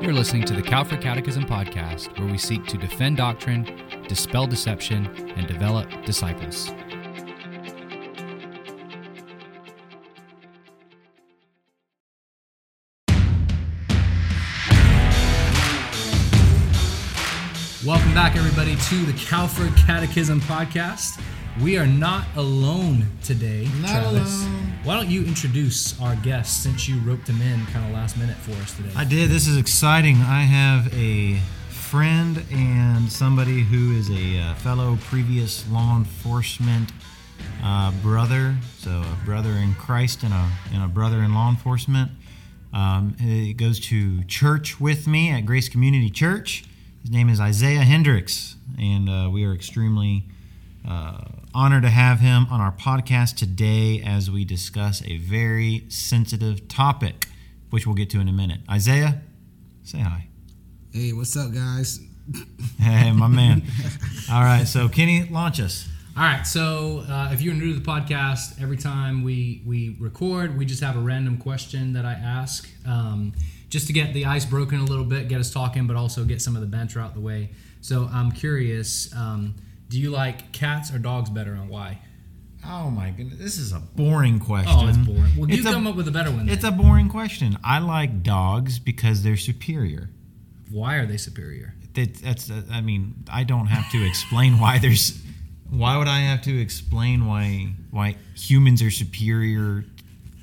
You're listening to the Calford Catechism Podcast, where we seek to defend doctrine, dispel deception, and develop disciples. Welcome back, everybody, to the Calford Catechism Podcast. We are not alone today, Not Travis. alone. Why don't you introduce our guest since you roped him in kind of last minute for us today? I did. This is exciting. I have a friend and somebody who is a uh, fellow previous law enforcement uh, brother. So a brother in Christ and a and a brother in law enforcement. Um, he goes to church with me at Grace Community Church. His name is Isaiah Hendricks, and uh, we are extremely honored to have him on our podcast today as we discuss a very sensitive topic, which we'll get to in a minute. Isaiah, say hi. Hey, what's up, guys? Hey, my man. All right, so Kenny, launch us. All right, so uh, if you're new to the podcast, every time we we record, we just have a random question that I ask, um, just to get the ice broken a little bit, get us talking, but also get some of the banter out the way. So I'm curious, um, do you like cats or dogs better, and why? Oh my goodness, this is a boring question. Oh, it's boring. Well, you a- come up with a better one. It's then. a boring question. I like dogs because they're superior. why are they superior? That, that's. uh, I mean, I don't have to explain why there's. Why would I have to explain why why humans are superior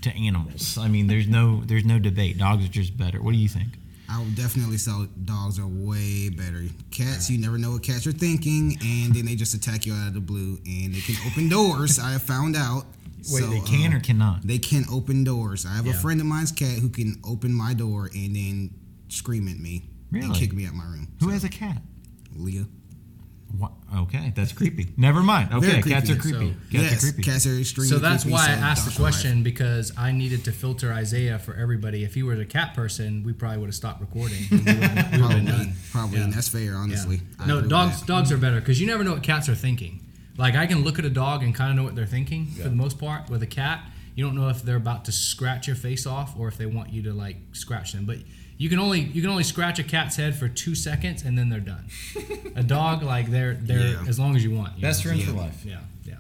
to animals? I mean, there's no there's no debate. Dogs are just better. What do you think? I would definitely say dogs are way better. Cats, you never know what cats are thinking, and then they just attack you out of the blue, and they can open doors. I have found out. Wait, So, they can or um, cannot? They can open doors. I have Yeah. a friend of mine's cat who can open my door and then scream at me and Really? kick me out my room. Who So, has a cat? Leah? What? Okay, that's creepy. Never mind. Okay, Very cats are creepy. creepy. So- cats yes, are creepy. cats are extremely. So that's creepy, why I asked the dogs are life. question because I needed to filter Isaiah for everybody. If he was a cat person, we probably would have stopped recording. and we would've- we would've been Probably, done. probably, Yeah. and that's fair, honestly. I No, agree dogs that. dogs are better because you never know what cats are thinking. Like I can look at a dog and kind of know what they're thinking for the most part. With a cat, you don't know if they're about to scratch your face off or if they want you to like scratch them. But you can only you can only scratch a cat's head for two seconds and then they're done. a dog like they're they're Yeah. as long as you want. you Best know? friends Yeah. for life. Yeah, yeah.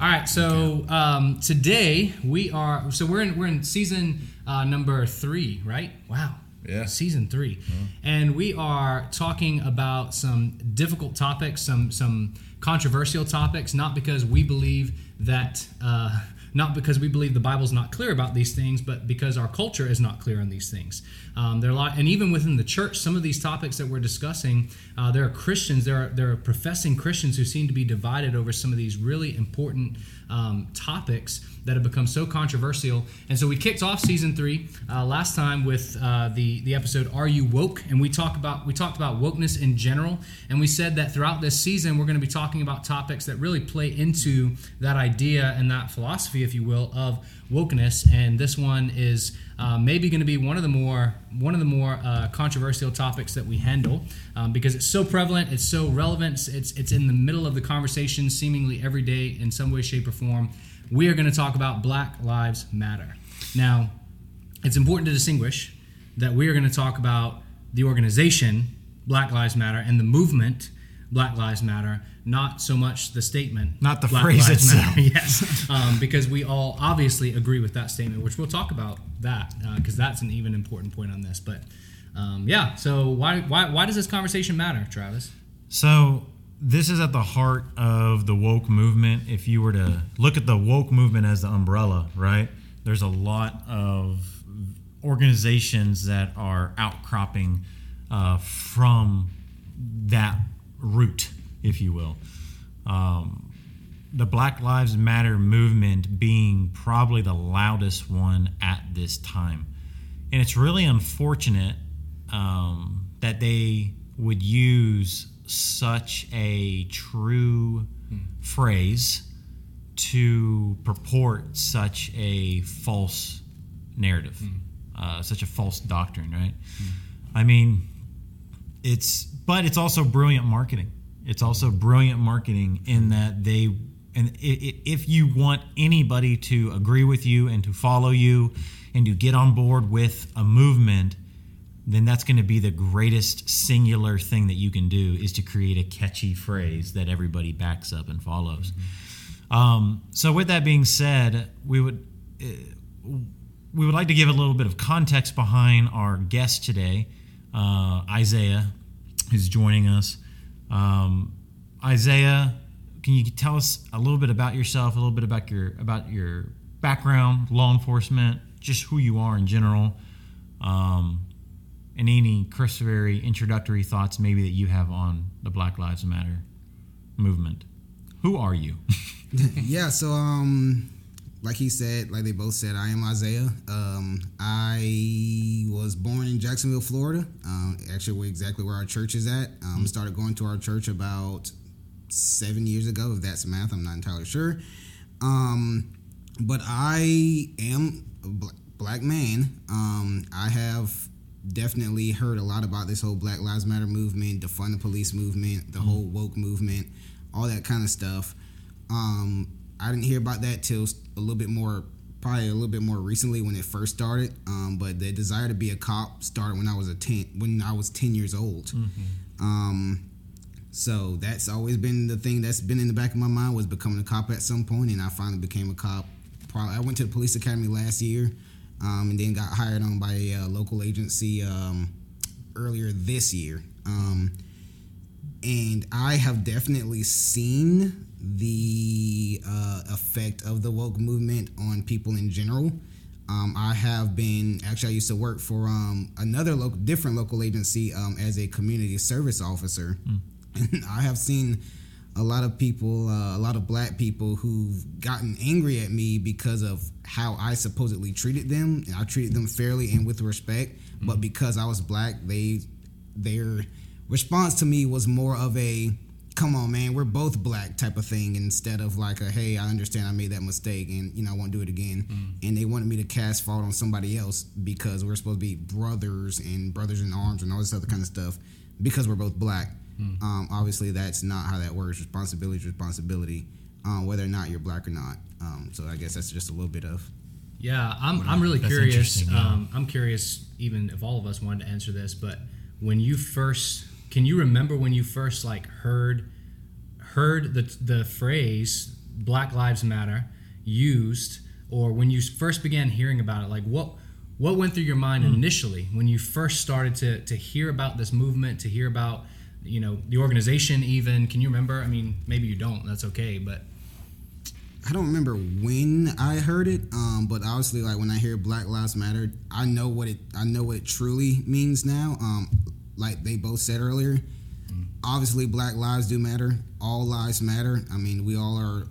All right, so um, today we are so we're in we're in season uh, number three, right? Wow. Yeah. Season 3 and we are talking about some difficult topics, some some controversial topics, not because we believe that. Uh, not because we believe the Bible's not clear about these things, but because our culture is not clear on these things. Um, there are a lot, and even within the church, some of these topics that we're discussing, uh, there are Christians, there are there are professing Christians who seem to be divided over some of these really important um, topics that have become so controversial. And so we kicked off season three uh, last time with uh, the the episode "Are You Woke?" and we talked about we talked about wokeness in general, and we said that throughout this season we're going to be talking about topics that really play into that idea and that philosophy, if you will, of wokeness. And this one is uh, maybe going to be one of the more one of the more uh, controversial topics that we handle um, because it's so prevalent, it's so relevant, it's, it's it's in the middle of the conversation seemingly every day in some way, shape, or form. We are going to talk about Black Lives Matter. Now, it's important to distinguish that we are going to talk about the organization Black Lives Matter and the movement Black Lives Matter, not so much the statement. Not the Black phrase Lives itself. Matter. yes, um, because we all obviously agree with that statement, which we'll talk about that because that's an even important point on this. But um, yeah, so why, why why does this conversation matter, Travis? So this is at the heart of the woke movement. If you were to look at the woke movement as the umbrella, right? There's a lot of organizations that are outcropping uh, from that root, if you will. Um, the Black Lives Matter movement being probably the loudest one at this time. And it's really unfortunate um, that they would use such a true phrase to purport such a false narrative, uh, such a false doctrine, right? I mean, it's but it's also brilliant marketing. It's also brilliant marketing in that they and if you want anybody to agree with you and to follow you and to get on board with a movement, then that's going to be the greatest singular thing that you can do is to create a catchy phrase that everybody backs up and follows. Um, so, with that being said, we would uh, we would like to give a little bit of context behind our guest today, uh, Isaiah, who's joining us. Um, Isaiah, can you tell us a little bit about yourself, a little bit about your about your background, law enforcement, just who you are in general, um, and any cursory introductory thoughts maybe that you have on the Black Lives Matter movement? Who are you? yeah, so um, like he said, like they both said, I am Isaiah. Um, I was born in Jacksonville, Florida. Um, actually, where exactly where our church is at. Um, started going to our church about seven years ago. If that's math, I'm not entirely sure. Um, but I am a bl- black man. Um, I have definitely heard a lot about this whole Black Lives Matter movement, defund the police movement, the whole woke movement, all that kind of stuff. Um, I didn't hear about that till a little bit more, probably a little bit more recently when it first started. Um, but the desire to be a cop started when I was a ten, when I was ten years old. Um, so that's always been the thing that's been in the back of my mind was becoming a cop at some point, and I finally became a cop. Probably I went to the police academy last year, um, and then got hired on by a local agency um, earlier this year. Um, and I have definitely seen the uh, effect of the woke movement on people in general. Um, I have been actually I used to work for um, another local, different local agency um, as a community service officer, and I have seen a lot of people, uh, a lot of black people who've gotten angry at me because of how I supposedly treated them. And I treated them fairly and with respect, but because I was black, they their response to me was more of a come on man we're both black type of thing instead of like a hey i understand i made that mistake and you know i won't do it again. And they wanted me to cast fault on somebody else because we're supposed to be brothers and brothers in arms and all this other kind of stuff because we're both black. Um, obviously that's not how that works. Responsibility is responsibility um, whether or not you're black or not. Um, so i guess that's just a little bit of Yeah, I'm, I'm really curious. yeah. Um, I'm curious, even if all of us wanted to answer this, but when you first, can you remember when you first like heard heard the the phrase Black Lives Matter used, or when you first began hearing about it? Like what what went through your mind Hmm. initially when you first started to to hear about this movement, to hear about you know the organization? Even can you remember? I mean, maybe you don't. That's okay, but I don't remember when I heard it, um, but obviously, like when I hear Black Lives Matter, I know what it I know what it truly means now. Um, like they both said earlier, obviously, Black lives do matter. All lives matter. I mean, we all are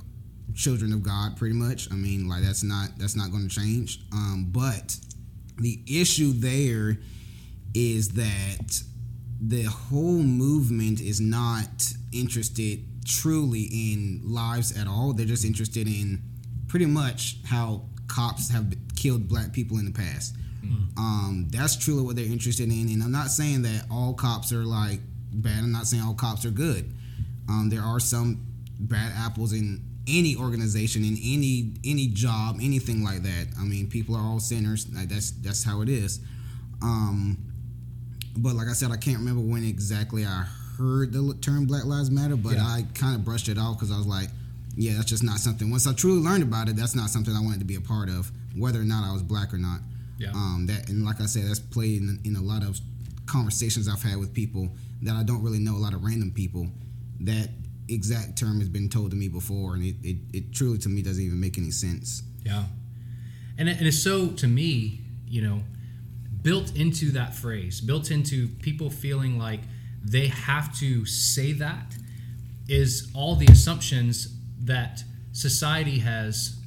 children of God, pretty much. I mean, like that's not that's not going to change. Um, but the issue there is that the whole movement is not interested truly in lives at all. They're just interested in pretty much how cops have killed black people in the past. Um, that's truly what they're interested in. And I'm not saying that all cops are like bad. I'm not saying all cops are good. Um, there are some bad apples in any organization, in any any job, anything like that. I mean, people are all sinners. Like, that's that's how it is. Um, but like I said, I can't remember when exactly I heard the term Black Lives Matter, but Yeah. I kind of brushed it off because I was like, yeah, that's just not something. Once I truly learned about it, that's not something I wanted to be a part of, whether or not I was black or not. Yeah. Um, that and like I said, that's played in, in a lot of conversations I've had with people that I don't really know. A lot of random people. That exact term has been told to me before, and it, it, it truly to me doesn't even make any sense. Yeah. And, it, and it's so, to me, you know, built into that phrase, built into people feeling like they have to say that is all the assumptions that society has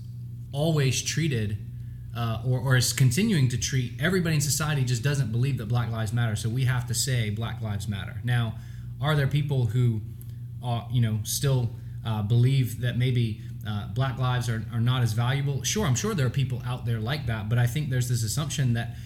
always treated uh, or, or is continuing to treat everybody in society just doesn't believe that black lives matter so we have to say black lives matter. Now are there people who are you know still uh, believe that maybe uh, black lives are, are not as valuable? Sure i'm sure there are people out there like that but i think there's this assumption that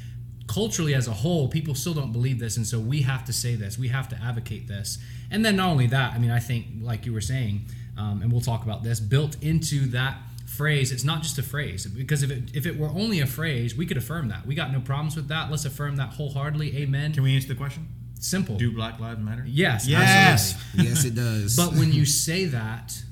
culturally as a whole people still don't believe this and so we have to say this we have to advocate this. And then not only that i mean i think like you were saying um, and we'll talk about this built into that phrase, it's not just a phrase. Because if it, if it were only a phrase, we could affirm that. We got no problems with that. Let's affirm that wholeheartedly. Amen. Can we answer the question? Simple. Do Black Lives Matter? yes. Yes. yes, it does. But when you say that,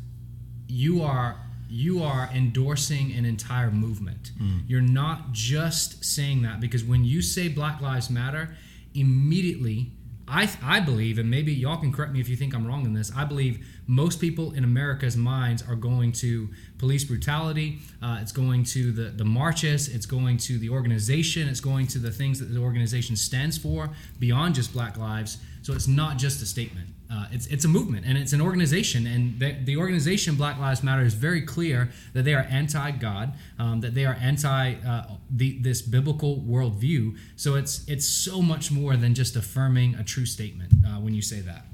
you are you are endorsing an entire movement. Mm. You're not just saying that because when you say Black Lives Matter, immediately I I believe and maybe y'all can correct me if you think I'm wrong in this. I believe most people in America's minds are going to police brutality. Uh, it's going to the the marches. It's going to the organization. It's going to the things that the organization stands for beyond just Black Lives. So it's not just a statement. Uh, it's it's a movement and it's an organization, and the, the organization Black Lives Matter is very clear that they are anti-God, um, that they are anti uh, the, this biblical worldview. So it's it's so much more than just affirming a true statement uh, when you say that.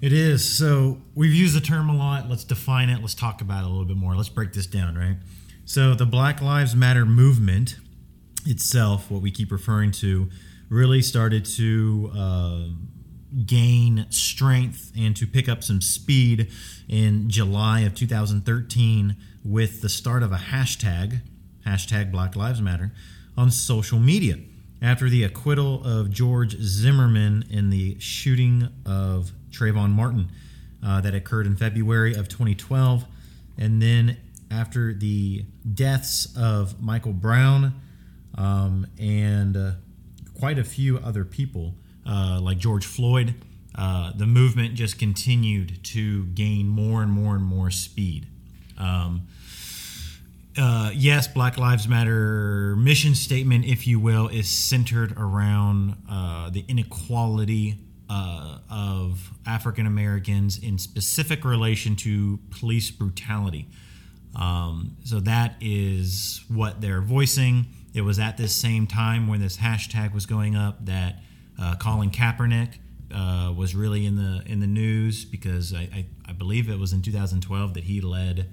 It is. So we've used the term a lot. Let's define it. Let's talk about it a little bit more. Let's break this down, right? So the Black Lives Matter movement itself, what we keep referring to, really started to uh, gain strength and to pick up some speed in July of 2013 with the start of a hashtag, hashtag Black Lives Matter, on social media after the acquittal of George Zimmerman in the shooting of Trayvon Martin uh, that occurred in February of 2012. And then after the deaths of Michael Brown um, and uh, quite a few other people, uh, like George Floyd, uh, the movement just continued to gain more and more and more speed. Um, uh, yes, Black Lives Matter mission statement, if you will, is centered around uh, the inequality uh, of African Americans in specific relation to police brutality. Um, so that is what they're voicing. It was at this same time when this hashtag was going up that uh, Colin Kaepernick uh, was really in the in the news because I, I, I believe it was in 2012 that he led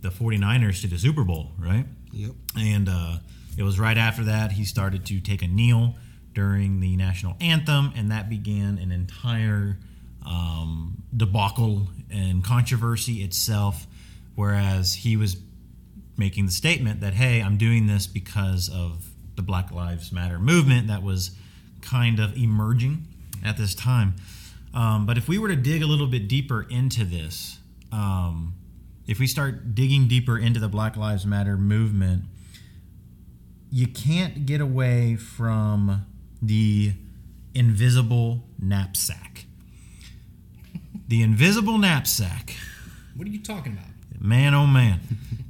the 49ers to the Super Bowl, right? yep. And uh, it was right after that he started to take a kneel during the national anthem, and that began an entire um, debacle and controversy itself. Whereas he was making the statement that, hey, I'm doing this because of the Black Lives Matter movement that was kind of emerging at this time. Um, but if we were to dig a little bit deeper into this, um, if we start digging deeper into the Black Lives Matter movement, you can't get away from the invisible knapsack. The invisible knapsack. What are you talking about? Man, oh man.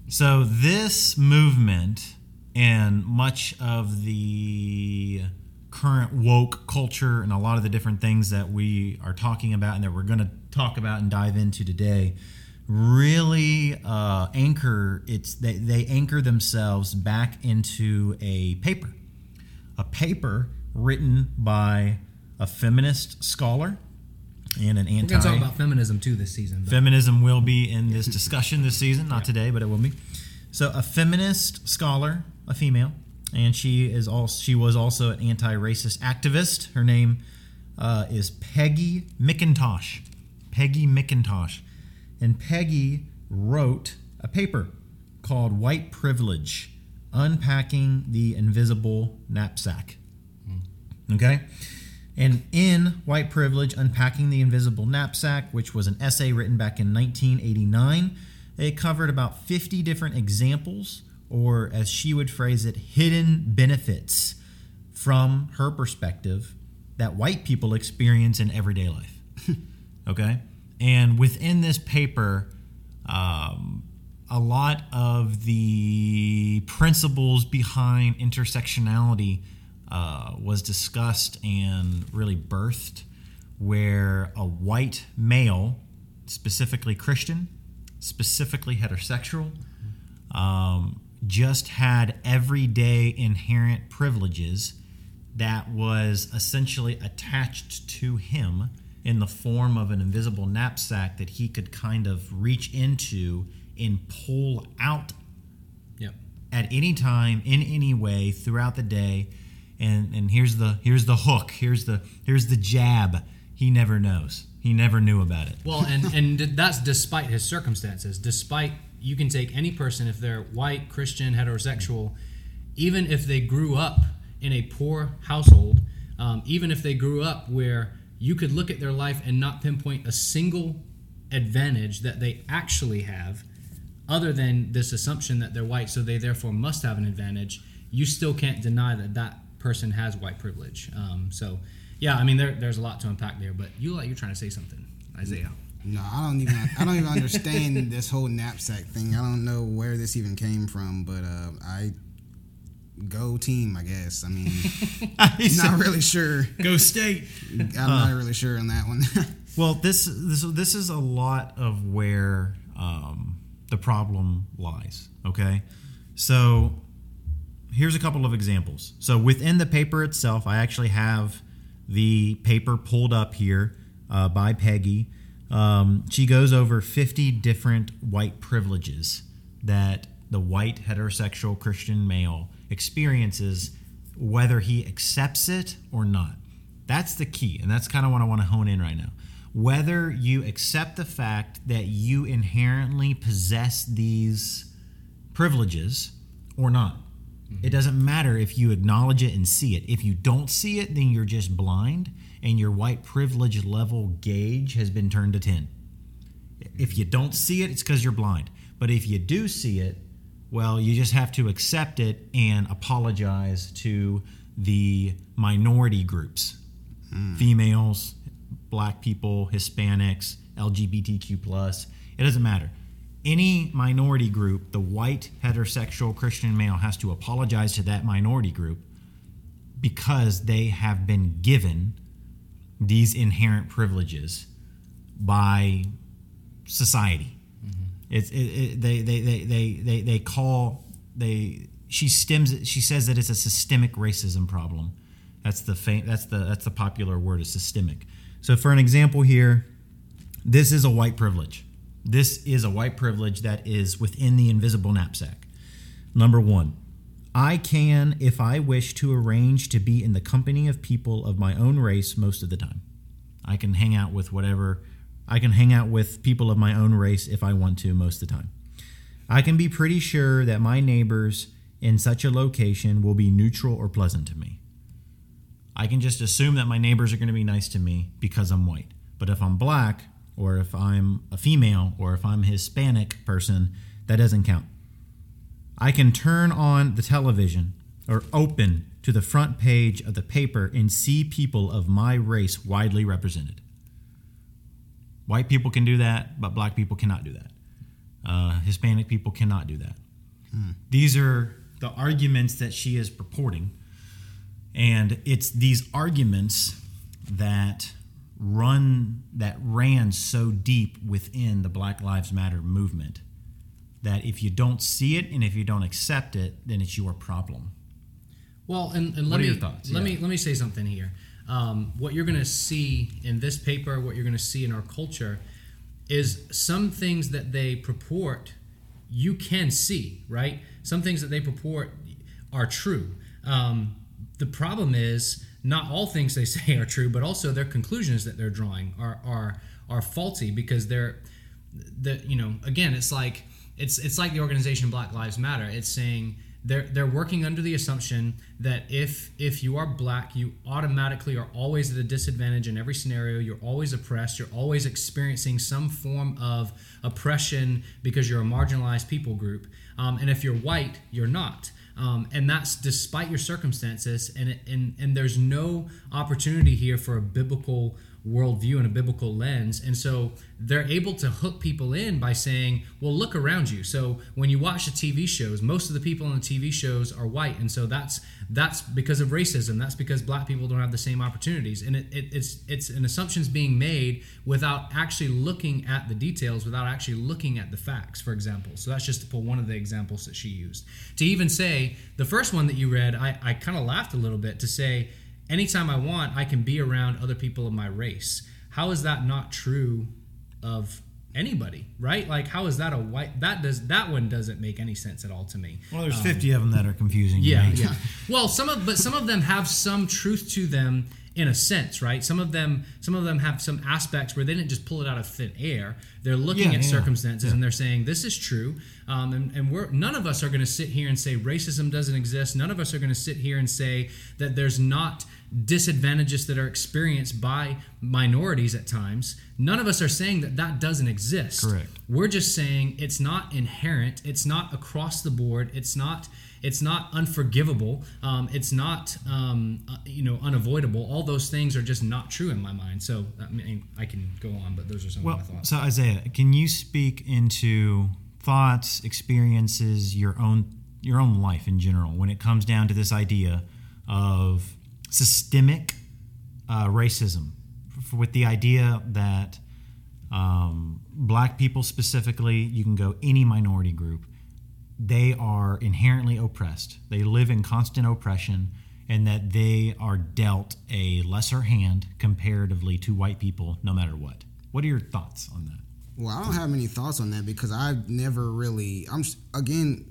so, this movement and much of the current woke culture and a lot of the different things that we are talking about and that we're going to talk about and dive into today really uh, anchor it's they, they anchor themselves back into a paper a paper written by a feminist scholar and an We're anti going to talk about feminism too this season. but- Feminism will be in this discussion this season, not today, but it will be. So, a feminist scholar, a female, and she is also she was also an anti-racist activist. Her name uh, is Peggy McIntosh. Peggy McIntosh, and Peggy wrote a paper called "White Privilege: Unpacking the Invisible Knapsack." Okay. And in White Privilege Unpacking the Invisible Knapsack, which was an essay written back in 1989, it covered about 50 different examples, or as she would phrase it, hidden benefits from her perspective that white people experience in everyday life. okay? And within this paper, um, a lot of the principles behind intersectionality uh, was discussed and really birthed, where a white male, specifically Christian, specifically heterosexual, um, just had everyday inherent privileges that was essentially attached to him in the form of an invisible knapsack that he could kind of reach into and pull out Yep. at any time in any way throughout the day. And and here's the here's the hook. Here's the here's the jab. He never knows. He never knew about it. Well, and and that's despite his circumstances, despite you can take any person if they're white, Christian, heterosexual, even if they grew up in a poor household, um, even if they grew up where you could look at their life and not pinpoint a single advantage that they actually have, other than this assumption that they're white, so they therefore must have an advantage. You still can't deny that that person has white privilege. Um, so, yeah, I mean, there, there's a lot to unpack there. But you, like you're trying to say something, Isaiah. No, I don't even. I don't even understand this whole knapsack thing. I don't know where this even came from, but uh, I go team. I guess. I mean, I'm not really sure. Go state. I'm not really sure on that one. Well, this this this is a lot of where um, the problem lies. Okay, so here's a couple of examples. So within the paper itself, I actually have the paper pulled up here uh, by Peggy. Um, she goes over 50 different white privileges that the white heterosexual Christian male experiences, whether he accepts it or not. That's the key, and that's kind of what I want to hone in right now whether you accept the fact that you inherently possess these privileges or not. Mm-hmm. It doesn't matter if you acknowledge it and see it. If you don't see it, then you're just blind and your white privilege level gauge has been turned to 10. If you don't see it, it's because you're blind. But if you do see it, well, you just have to accept it and apologize to the minority groups mm. females, black people, Hispanics, LGBTQ plus. It doesn't matter. Any minority group, the white heterosexual Christian male has to apologize to that minority group because they have been given these inherent privileges by society. Mm-hmm. It's it, it, they, they, they, they, they, they call they she stems she says that it's a systemic racism problem. That's the fam- that's the that's the popular word is systemic. So, for an example here, this is a white privilege. This is a white privilege that is within the invisible knapsack. Number one, I can, if I wish to, arrange to be in the company of people of my own race most of the time. I can hang out with whatever, I can hang out with people of my own race if I want to most of the time. I can be pretty sure that my neighbors in such a location will be neutral or pleasant to me. I can just assume that my neighbors are going to be nice to me because I'm white. But if I'm black, or if I'm a female, or if I'm a Hispanic person, that doesn't count. I can turn on the television or open to the front page of the paper and see people of my race widely represented. White people can do that, but black people cannot do that. Uh, Hispanic people cannot do that. Hmm. These are the arguments that she is purporting and it's these arguments that run that ran so deep within the Black Lives Matter movement that if you don't see it and if you don't accept it, then it's your problem. Well, and, and let me let yeah. me let me say something here. Um, what you're going to see in this paper, what you're going to see in our culture, is some things that they purport you can see, right? Some things that they purport are true. Um, the problem is not all things they say are true, but also their conclusions that they're drawing are are are faulty because they're the you know again it's like it's it's like the organization Black Lives Matter. It's saying they're they're working under the assumption that if if you are black, you automatically are always at a disadvantage in every scenario. You're always oppressed. You're always experiencing some form of oppression because you're a marginalized people group. Um, and if you're white, you're not. Um, and that's despite your circumstances and, and and there's no opportunity here for a biblical worldview and a biblical lens. And so they're able to hook people in by saying well look around you. So when you watch the tv shows most of the people on the tv shows are white. And so that's that's because of racism. That's because black people don't have the same opportunities. And it, it, it's it's an assumptions being made without actually looking at the details without actually looking at the facts for example. So that's just to pull one of the examples that she used. To even say the first one that you read i, I kind of laughed a little bit to say anytime i want i can be around other people of my race how is that not true of anybody, right? Like, how is that a white? That does that one doesn't make any sense at all to me. Well, there's um, 50 of them that are confusing. Yeah, yeah. Well, some of but some of them have some truth to them in a sense, right? Some of them, some of them have some aspects where they didn't just pull it out of thin air. They're looking Yeah, at yeah, circumstances yeah. and they're saying this is true. Um, and and we're none of us are going to sit here and say racism doesn't exist. None of us are going to sit here and say that there's not disadvantages that are experienced by minorities at times. None of us are saying that that doesn't exist. Correct. We're just saying it's not inherent. It's not across the board. It's not. It's not unforgivable. Um, it's not, um, uh, you know, unavoidable. All those things are just not true in my mind. So I mean, I can go on, but those are some Well, of my thoughts. so Isaiah, can you speak into thoughts, experiences, your own your own life in general when it comes down to this idea of systemic uh, racism, f- with the idea that um, black people specifically, you can go any minority group, they are inherently oppressed. They live in constant oppression, and that they are dealt a lesser hand comparatively to white people, no matter what. What are your thoughts on that? Well, I don't have any thoughts on that because I've never really. I'm again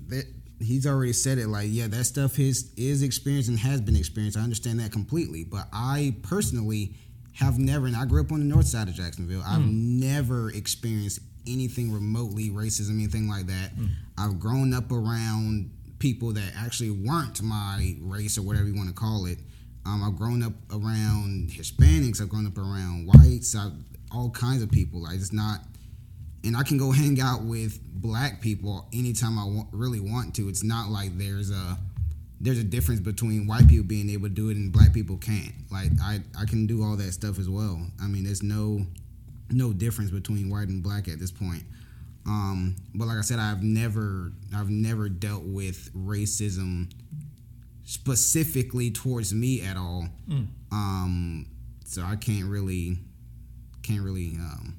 he's already said it. Like, yeah, that stuff is is experienced and has been experienced. I understand that completely. But I personally have never, and I grew up on the north side of Jacksonville. I've never experienced anything remotely racism, anything like that. I've grown up around people that actually weren't my race or whatever you want to call it. Um, I've grown up around Hispanics. I've grown up around whites. I've, all kinds of people. Like it's not, and I can go hang out with black people anytime I want, really want to. It's not like there's a there's a difference between white people being able to do it and black people can't. Like I I can do all that stuff as well. I mean, there's no no difference between white and black at this point. Um, but like I said, I've never I've never dealt with racism specifically towards me at all. Um, so I can't really can't really um,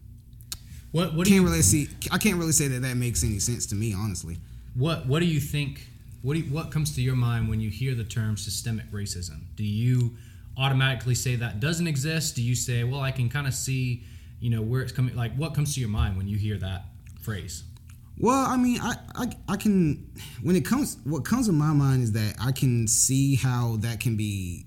what what do you can't really see I can't really say that that makes any sense to me honestly. What What do you think? What do you, What comes to your mind when you hear the term systemic racism? Do you automatically say that doesn't exist? Do you say, well, I can kind of see, you know, where it's coming? Like, what comes to your mind when you hear that phrase? Well, I mean, I, I I can when it comes what comes to my mind is that I can see how that can be.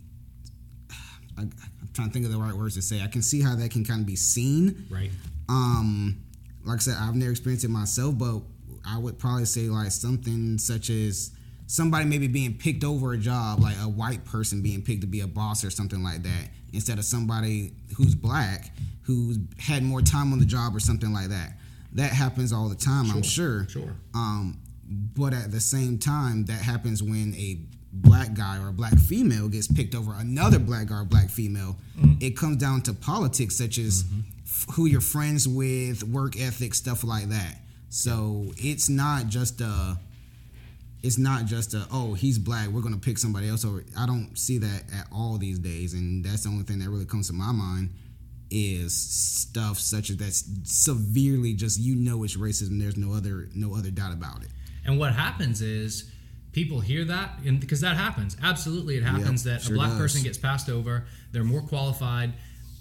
I, I'm trying to think of the right words to say. I can see how that can kind of be seen. Right. Um, like I said, I've never experienced it myself, but I would probably say like something such as somebody maybe being picked over a job, like a white person being picked to be a boss or something like that, instead of somebody who's black who's had more time on the job or something like that. That happens all the time, I'm sure. Sure. Um, but at the same time, that happens when a black guy or a black female gets picked over another black guy or black female. It comes down to politics, such as f- who you're friends with, work ethic, stuff like that. So it's not just a. It's not just a oh he's black we're gonna pick somebody else over. I don't see that at all these days, and that's the only thing that really comes to my mind is stuff such as that's severely just you know it's racism. There's no other no other doubt about it. And what happens is people hear that, and because that happens, absolutely, it happens Yep, that sure a black does. person gets passed over. They're more qualified,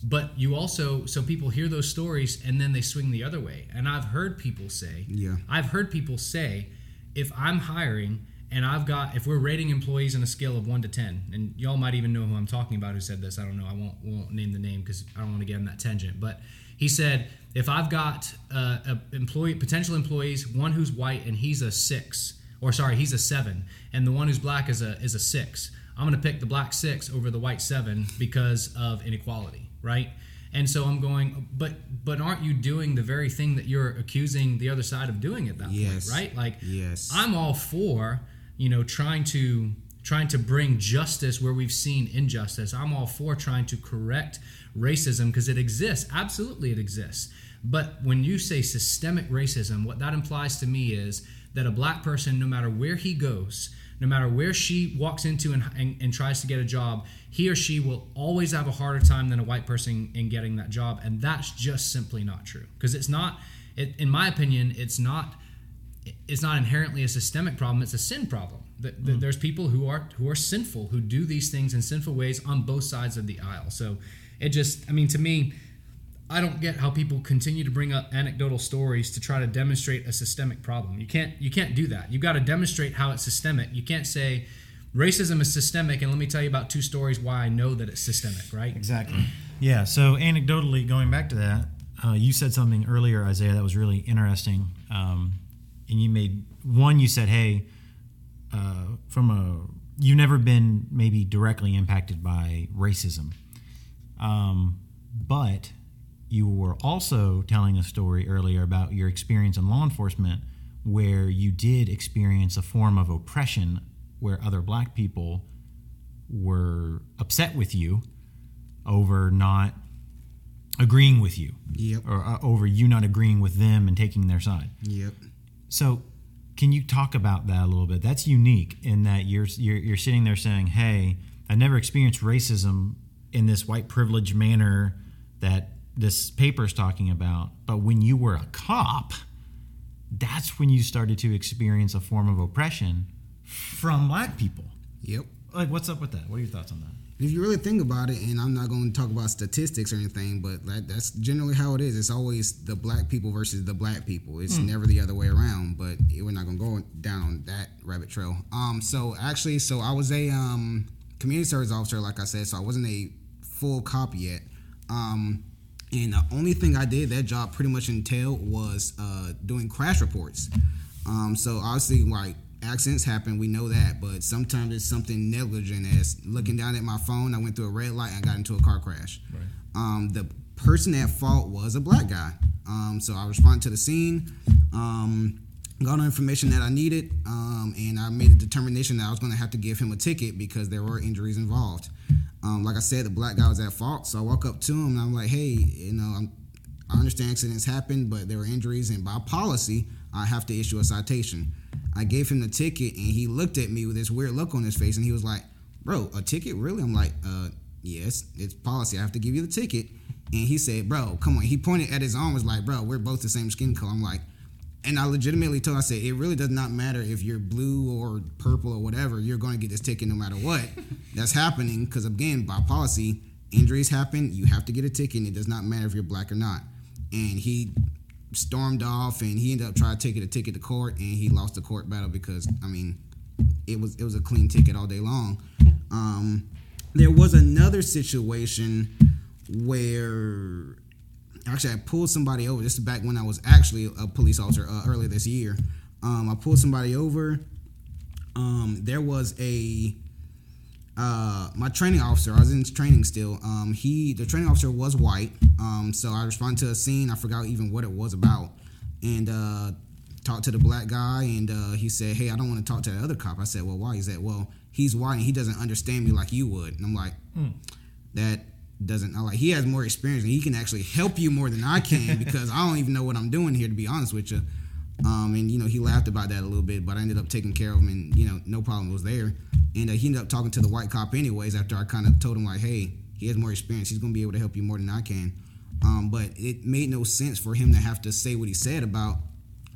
but you also so people hear those stories and then they swing the other way. And I've heard people say, Yeah. I've heard people say, if I'm hiring and I've got if we're rating employees on a scale of one to ten, and y'all might even know who I'm talking about who said this. I don't know. I won't won't name the name because I don't want to get on that tangent. But he said if I've got uh, a employee potential employees, one who's white and he's a six, or sorry, he's a seven, and the one who's black is a is a six. I'm going to pick the black six over the white seven because of inequality, right? And so I'm going, but but aren't you doing the very thing that you're accusing the other side of doing at that Yes. point, right? Like, Yes. I'm all for you know trying to trying to bring justice where we've seen injustice. I'm all for trying to correct racism because it exists. Absolutely, it exists. But when you say systemic racism, what that implies to me is that a black person, no matter where he goes, no matter where she walks into and, and, and tries to get a job, he or she will always have a harder time than a white person in getting that job. And that's just simply not true. Because it's not, it, in my opinion, it's not it's not inherently a systemic problem it's a sin problem th- mm. there's people who are who are sinful who do these things in sinful ways on both sides of the aisle so it just i mean to me i don't get how people continue to bring up anecdotal stories to try to demonstrate a systemic problem you can't you can't do that you've got to demonstrate how it's systemic you can't say racism is systemic, and let me tell you about two stories why I know that it's systemic. Right? Exactly. Yeah. So anecdotally, going back to that, uh, you said something earlier, Isaiah, that was really interesting. Um, and you made one. You said, "Hey, uh, from a you've never been maybe directly impacted by racism, um, but you were also telling a story earlier about your experience in law enforcement, where you did experience a form of oppression, where other black people were upset with you over not agreeing with you Yep. or uh, over you not agreeing with them and taking their side. Yep. So, can you talk about that a little bit? That's unique in that you're you're, you're sitting there saying, "Hey, I never experienced racism in this white privilege manner that this paper is talking about, but when you were a cop, that's when you started to experience a form of oppression from black people." Yep. Like, what's up with that? What are your thoughts on that? If you really think about it, and I'm not going to talk about statistics or anything, but that, that's generally how it is. It's always the black people versus the black people. It's never the other way around. But we're not going to go down on that rabbit trail. Um, so actually, so I was a um community service officer, like I said. So I wasn't a full cop yet. Um, and the only thing I did that job pretty much entailed was uh, doing crash reports. Um, so obviously, like accidents happen, we know that, but sometimes it's something negligent as looking down at my phone. I went through a red light and got into a car crash. Um, the person at fault was a black guy. Um, so I responded to the scene. Um, got all the information that I needed, um, and I made a determination that I was going to have to give him a ticket because there were injuries involved. Um, like I said, the black guy was at fault, so I walk up to him and I'm like, "Hey, you know, I'm, I understand accidents happen, but there were injuries, and by policy, I have to issue a citation." I gave him the ticket, and he looked at me with this weird look on his face, and he was like, "Bro, a ticket? Really?" I'm like, "Uh, yes, it's policy. I have to give you the ticket." And he said, "Bro, come on." He pointed at his arm, was like, "Bro, we're both the same skin color." I'm like, and I legitimately told, I said, it really does not matter if you're blue or purple or whatever. You're going to get this ticket no matter what. That's happening because again, by policy, injuries happen. You have to get a ticket. and It does not matter if you're black or not. And he stormed off, and he ended up trying to take it a ticket to court, and he lost the court battle because I mean, it was it was a clean ticket all day long. Um, there was another situation where actually I pulled somebody over. This is back when I was actually a police officer uh, earlier this year. Um, I pulled somebody over. Um, there was a uh, my training officer. I was in training still. Um, he the training officer was white. Um, so I responded to a scene. I forgot even what it was about, and uh, talked to the black guy. And uh, he said, "Hey, I don't want to talk to the other cop." I said, "Well, why?" He said, "Well, he's white and he doesn't understand me like you would." And I'm like, that doesn't like he has more experience and he can actually help you more than I can because I don't even know what I'm doing here to be honest with you. Um, and you know he laughed about that a little bit, but I ended up taking care of him and you know no problem was there. And uh, he ended up talking to the white cop anyways after I kind of told him like, hey, he has more experience. He's gonna be able to help you more than I can. Um, but it made no sense for him to have to say what he said about,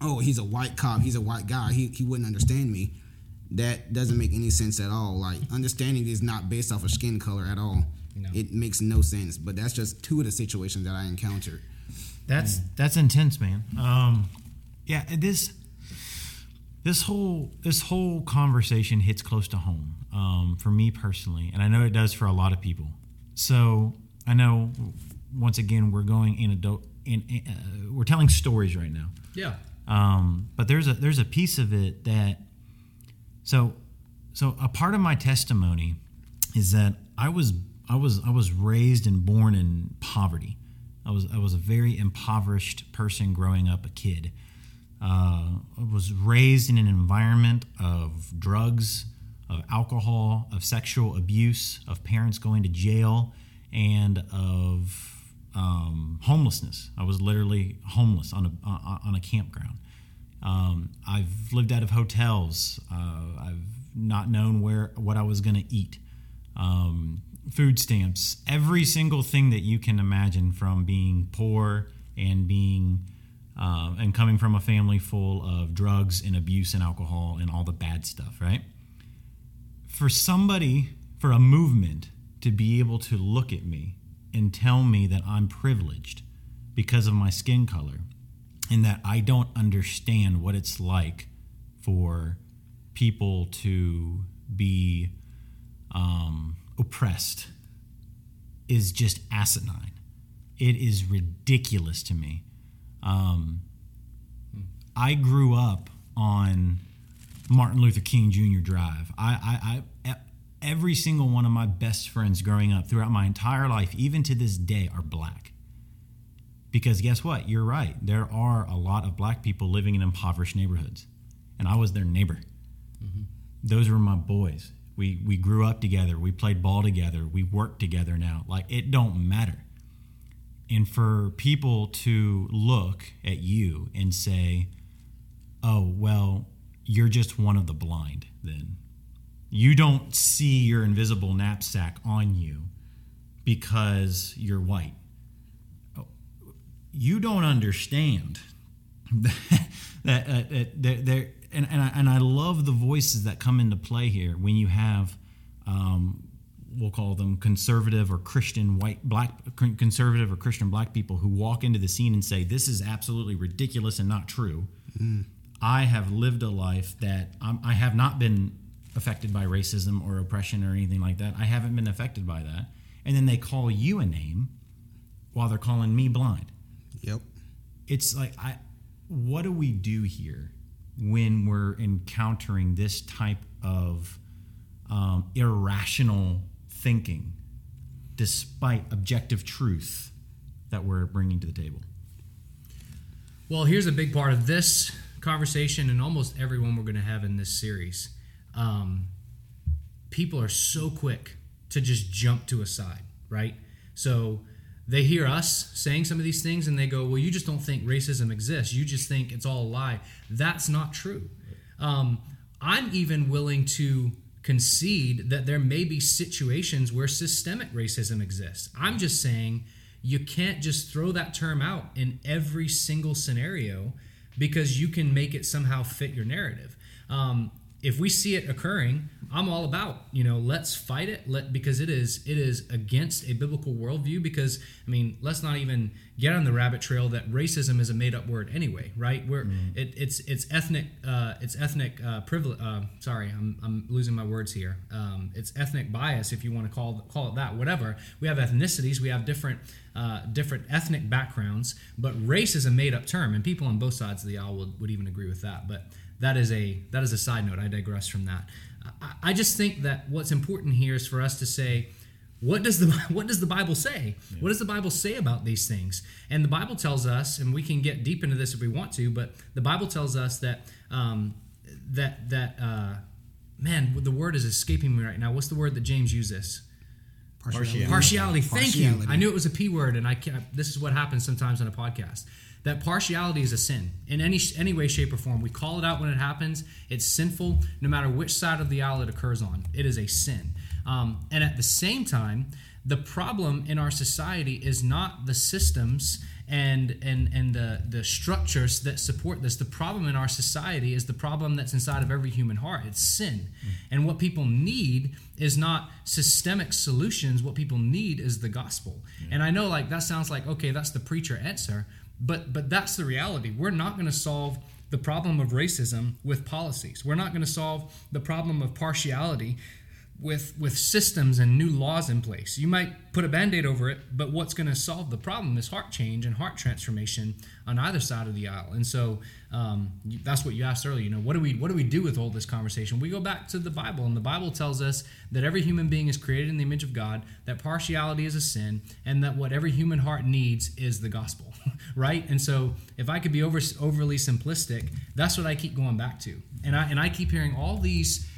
oh, he's a white cop, he's a white guy, he he wouldn't understand me. That doesn't make any sense at all. Like understanding is not based off of skin color at all. No. It makes no sense. But that's just two of the situations that I encountered. That's that's intense, man. Um, yeah, this this whole this whole conversation hits close to home um, for me personally, and I know it does for a lot of people. So I know once again we're going in adult in uh, we're telling stories right now. Yeah. Um, but there's a there's a piece of it that so so a part of my testimony is that I was I was I was raised and born in poverty. I was I was a very impoverished person growing up a kid. Uh, I was raised in an environment of drugs, of alcohol, of sexual abuse, of parents going to jail, and of um, homelessness. I was literally homeless on a on a campground. Um, I've lived out of hotels. Uh, I've not known where what I was going to eat. Um, food stamps, every single thing that you can imagine from being poor and being uh, and coming from a family full of drugs and abuse and alcohol and all the bad stuff, right? For somebody, for a movement to be able to look at me and tell me that I'm privileged because of my skin color and that I don't understand what it's like for people to be um, oppressed is just asinine. It is ridiculous to me. Um, I grew up on Martin Luther King Jr. Drive. I, I, I, every single one of my best friends growing up throughout my entire life, even to this day, are black. Because guess what? You're right. There are a lot of black people living in impoverished neighborhoods, and I was their neighbor. Mm-hmm. Those were my boys. We we grew up together. We played ball together. We work together now. Like it don't matter. And for people to look at you and say, "Oh, well, you're just one of the blind then. You don't see your invisible knapsack on you because you're white." you don't understand that, that, uh, that there and, and I, and I love the voices that come into play here when you have um, we'll call them conservative or Christian white black conservative or Christian black people who walk into the scene and say this is absolutely ridiculous and not true. Mm. I have lived a life that I'm, I have not been affected by racism or oppression or anything like that. I haven't been affected by that. And then they call you a name while they're calling me blind. Yep. It's like I what do we do here when we're encountering this type of um, irrational thinking despite objective truth that we're bringing to the table? Well, here's a big part of this conversation and almost everyone we're going to have in this series. Um, people are so quick to just jump to a side, right? So they hear us saying some of these things and they go, Well, you just don't think racism exists. You just think it's all a lie. That's not true. Um, I'm even willing to concede that there may be situations where systemic racism exists. I'm just saying you can't just throw that term out in every single scenario because you can make it somehow fit your narrative. Um, if we see it occurring, I'm all about you know let's fight it let because it is it is against a biblical worldview because I mean let's not even get on the rabbit trail that racism is a made up word anyway right? Where mm. it, it's it's ethnic uh, it's ethnic uh, privilege uh, sorry I'm, I'm losing my words here. Um, it's ethnic bias if you want to call call it that whatever. We have ethnicities we have different uh, different ethnic backgrounds but race is a made up term and people on both sides of the aisle would, would even agree with that but that is a that is a side note. I digress from that. I, I just think that what's important here is for us to say, what does the what does the Bible say? Yeah. What does the Bible say about these things? And the Bible tells us, and we can get deep into this if we want to, but the Bible tells us that um, that that uh, man, the word is escaping me right now. What's the word that James uses? Partiality. Partiality. Thank Partiality. you. I knew it was a p word, and I can't, this is what happens sometimes on a podcast that partiality is a sin. In any any way shape or form we call it out when it happens. It's sinful no matter which side of the aisle it occurs on. It is a sin. Um, and at the same time the problem in our society is not the systems and and and the the structures that support this. The problem in our society is the problem that's inside of every human heart. It's sin. Mm. and what people need is not systemic solutions. What people need is the gospel. And i know like that sounds like okay that's the preacher answer but but that's the reality. We're not going to solve the problem of racism with policies. We're not going to solve the problem of partiality with with systems and new laws in place. You might put a band-aid over it, but what's going to solve the problem is heart change and heart transformation on either side of the aisle. And so um, that's what you asked earlier. You know, what do we what do we do with all this conversation? We go back to the Bible, and the Bible tells us that every human being is created in the image of God, that partiality is a sin, and that what every human heart needs is the gospel, right? And so if I could be over, overly simplistic, that's what I keep going back to, and I and I keep hearing all these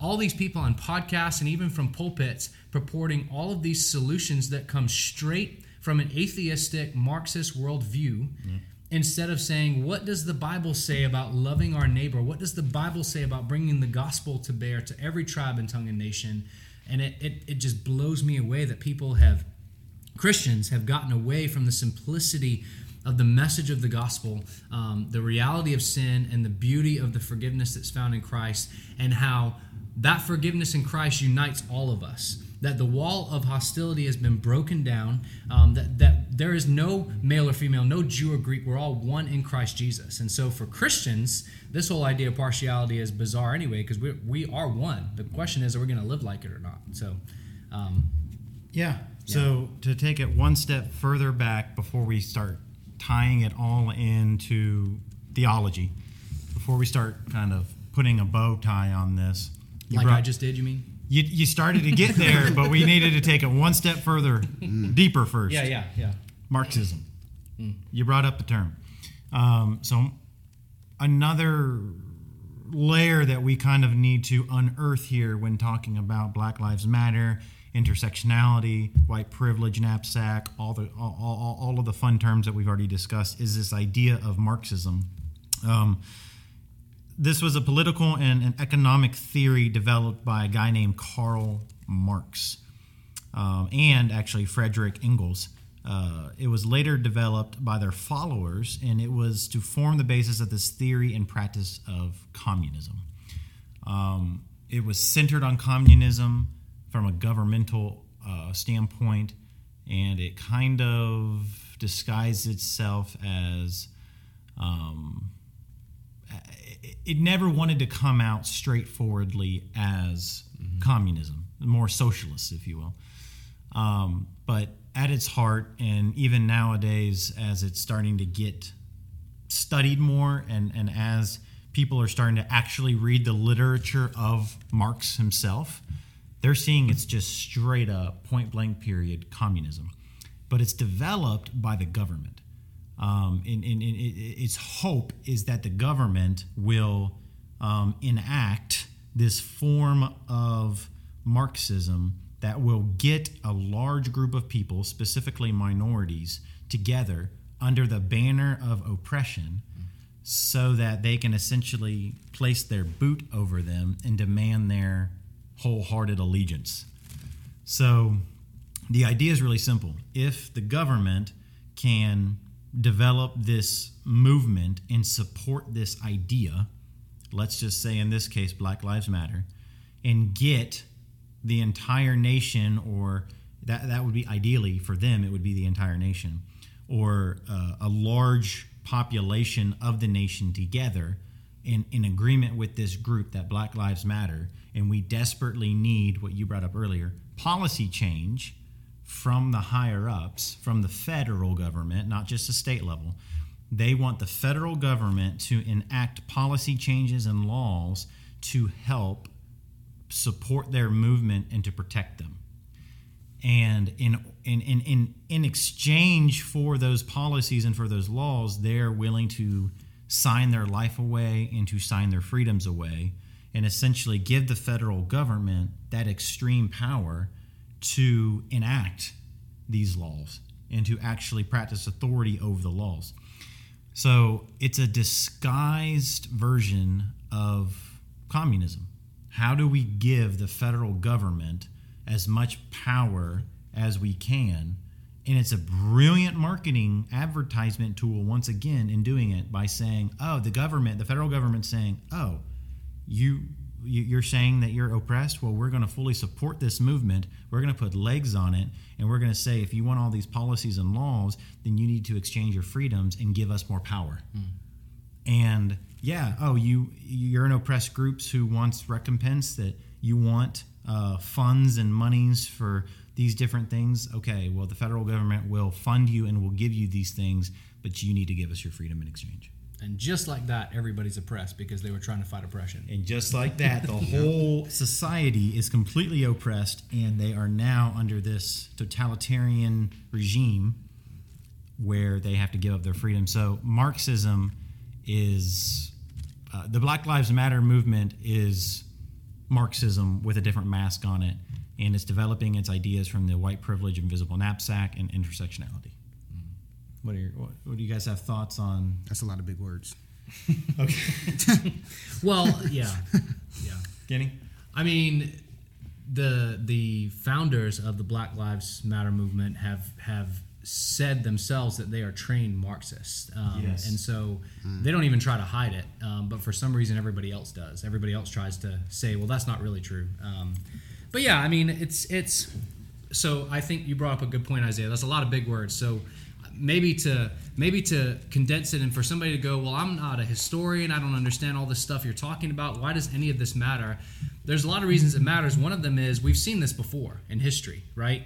all these people on podcasts and even from pulpits purporting all of these solutions that come straight from an atheistic Marxist worldview. Mm. Instead of saying, what does the Bible say about loving our neighbor? What does the Bible say about bringing the gospel to bear to every tribe and tongue and nation? And it, it, it just blows me away that people have, Christians have gotten away from the simplicity of the message of the gospel, um, the reality of sin, and the beauty of the forgiveness that's found in Christ, and how that forgiveness in Christ unites all of us. that the wall of hostility has been broken down, um, that, that there is no male or female, no Jew or Greek. We're all one in Christ Jesus. And so for Christians, this whole idea of partiality is bizarre anyway because we, we are one. The question is, are we going to live like it or not? So, um, Yeah. So to take it one step further back before we start tying it all into theology, before we start kind of putting a bow tie on this, you like brought- I just did, you mean? you, you started to get there, but we needed to take it one step further, deeper first. Yeah, yeah, yeah. Marxism. You brought up the term. Um, so another layer that we kind of need to unearth here when talking about Black Lives Matter, intersectionality, white privilege, knapsack, all the all, all, all of the fun terms that we've already discussed is this idea of Marxism. Um, this was a political and an economic theory developed by a guy named Karl Marx um, and actually Frederick Engels. Uh, it was later developed by their followers, and it was to form the basis of this theory and practice of communism. Um, it was centered on communism from a governmental uh, standpoint, and it kind of disguised itself as um, it- never wanted to come out straightforwardly as communism, more socialist, if you will. Um, but at its heart, and even nowadays, as it's starting to get studied more, and, and as people are starting to actually read the literature of Marx himself, they're seeing it's just straight up, point blank period, communism. But it's developed by the government. Um, and, and, and its hope is that the government will um, enact this form of Marxism that will get a large group of people, specifically minorities, together under the banner of oppression so that they can essentially place their boot over them and demand their wholehearted allegiance. So the idea is really simple. If the government can develop this movement and support this idea, let's just say in this case, Black Lives Matter, and get the entire nation, or that, that would be ideally for them, it would be the entire nation, or uh, a large population of the nation together in, in agreement with this group that Black Lives Matter, and we desperately need what you brought up earlier policy change from the higher ups, from the federal government, not just the state level. They want the federal government to enact policy changes and laws to help support their movement and to protect them. And in, in, in, in, in exchange for those policies and for those laws, they're willing to sign their life away and to sign their freedoms away and essentially give the federal government that extreme power to enact these laws and to actually practice authority over the laws. So it's a disguised version of communism. How do we give the federal government as much power as we can? And it's a brilliant marketing advertisement tool, once again, in doing it by saying, oh, the government, the federal government saying, oh, you you're saying that you're oppressed? Well we're going to fully support this movement. We're going to put legs on it and we're going to say if you want all these policies and laws then you need to exchange your freedoms and give us more power. And yeah oh you you're in oppressed groups who wants recompense that you want uh, funds and monies for these different things? Okay well the federal government will fund you and will give you these things but you need to give us your freedom in exchange And just like that, everybody's oppressed because they were trying to fight oppression. and just like that, the whole society is completely oppressed, and they are now under this totalitarian regime where they have to give up their freedom. So, Marxism is uh, the Black Lives Matter movement is Marxism with a different mask on it, and it's developing its ideas from the white privilege, invisible knapsack, and intersectionality. What, are your, what, what do you guys have thoughts on? That's a lot of big words. Okay. well, yeah, yeah. Kenny? I mean, the the founders of the Black Lives Matter movement have have said themselves that they are trained Marxists, um, Yes. and so they don't even try to hide it. Um, but for some reason, everybody else does. Everybody else tries to say, "Well, that's not really true." Um, but yeah, I mean, it's it's. So I think you brought up a good point, Isaiah. That's a lot of big words. So maybe to maybe to condense it and for somebody to go, well, I'm not a historian. I don't understand all this stuff you're talking about. Why does any of this matter? There's a lot of reasons it matters. One of them is we've seen this before in history, right?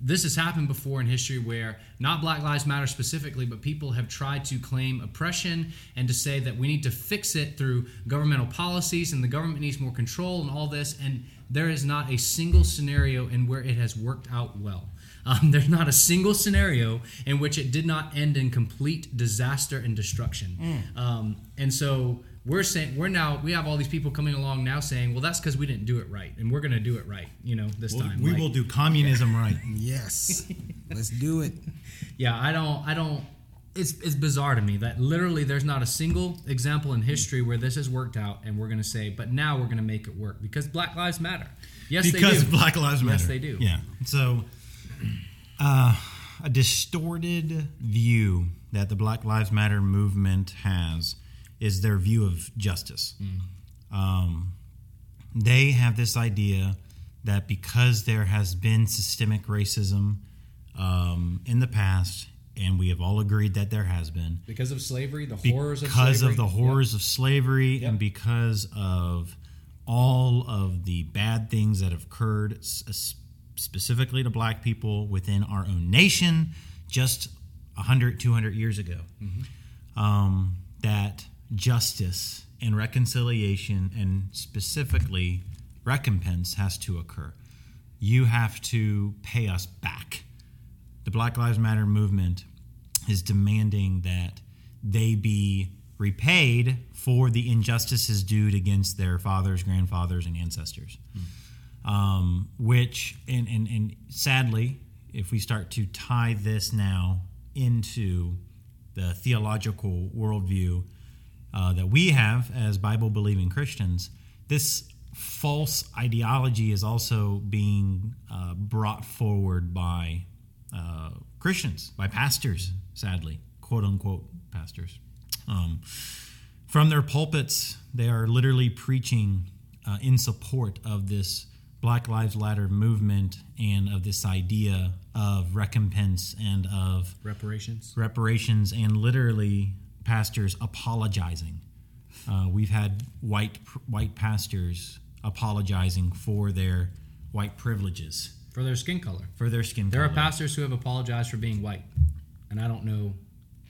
this has happened before in history where not Black Lives Matter specifically, but people have tried to claim oppression and to say that we need to fix it through governmental policies and the government needs more control and all this. And there is not a single scenario in where it has worked out well. Um, there's not a single scenario in which it did not end in complete disaster and destruction. Mm. Um, and so we're saying we're now we have all these people coming along now saying, well, that's because we didn't do it right, and we're going to do it right, you know, this well, time. We like, will do communism right. Yes, let's do it. Yeah, I don't, I don't. It's it's bizarre to me that literally there's not a single example in history where this has worked out, and we're going to say, but now we're going to make it work because Black Lives Matter. Yes, because they do. Black Lives Matter. Yes, they do. Yeah. So, uh, a distorted view that the Black Lives Matter movement has is their view of justice. Mm. Um, they have this idea that because there has been systemic racism um, in the past, and we have all agreed that there has been because of slavery, the horrors of slavery. because of the horrors yep. of slavery, yep. and because of all of the bad things that have occurred, specifically to black people within our own nation, just 100, 200 years ago. Mm-hmm. Um, that justice and reconciliation and specifically recompense has to occur. You have to pay us back. The Black Lives Matter movement is demanding that they be repaid for the injustices due against their fathers, grandfathers, and ancestors. Mm. Um, which, and, and, and sadly, if we start to tie this now into the theological worldview uh, that we have as Bible believing Christians, this false ideology is also being uh, brought forward by uh, Christians, by pastors, sadly, quote unquote pastors. Um, from their pulpits, they are literally preaching uh, in support of this Black Lives Matter movement and of this idea of recompense and of reparations, reparations, and literally pastors apologizing. Uh, we've had white white pastors apologizing for their white privileges, for their skin color, for their skin. Color. There color. are pastors who have apologized for being white, and I don't know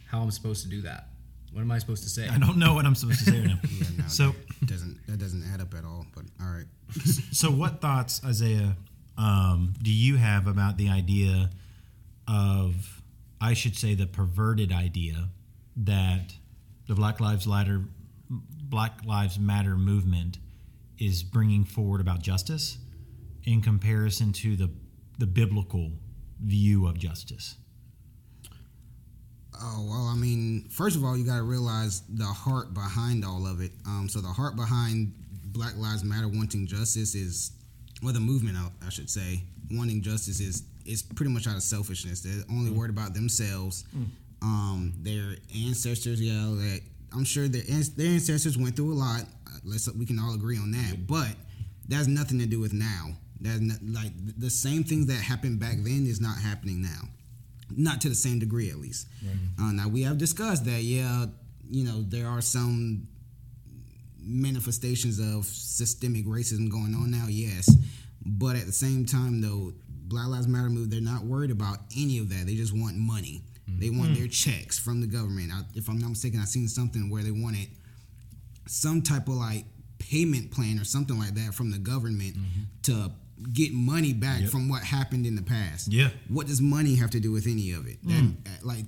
how I'm supposed to do that. What am I supposed to say? I don't know what I'm supposed to say right now. yeah, no, so that doesn't that doesn't add up at all. But all right. so, what thoughts, Isaiah, um, do you have about the idea of, I should say, the perverted idea that the Black Lives Matter Black Lives Matter movement is bringing forward about justice in comparison to the the biblical view of justice? Oh well, I mean, first of all, you got to realize the heart behind all of it. Um, so the heart behind Black Lives Matter wanting justice is, well, the movement, I, should say, wanting justice is is pretty much out of selfishness. They're only mm. worried about themselves. Mm um, their ancestors, yeah, like, I'm sure their their ancestors went through a lot. Let's we can all agree on that. But that's nothing to do with now. That's not, like the same things that happened back then is not happening now, not to the same degree at least. Right. Uh, now we have discussed that. Yeah, you know there are some manifestations of systemic racism going on now. Yes, but at the same time though, Black Lives Matter move they're not worried about any of that. They just want money. They want mm. their checks from the government. I, if I'm not mistaken, I've seen something where they wanted some type of like payment plan or something like that from the government mm-hmm. to get money back yep. from what happened in the past. Yeah. What does money have to do with any of it? Mm. That, like,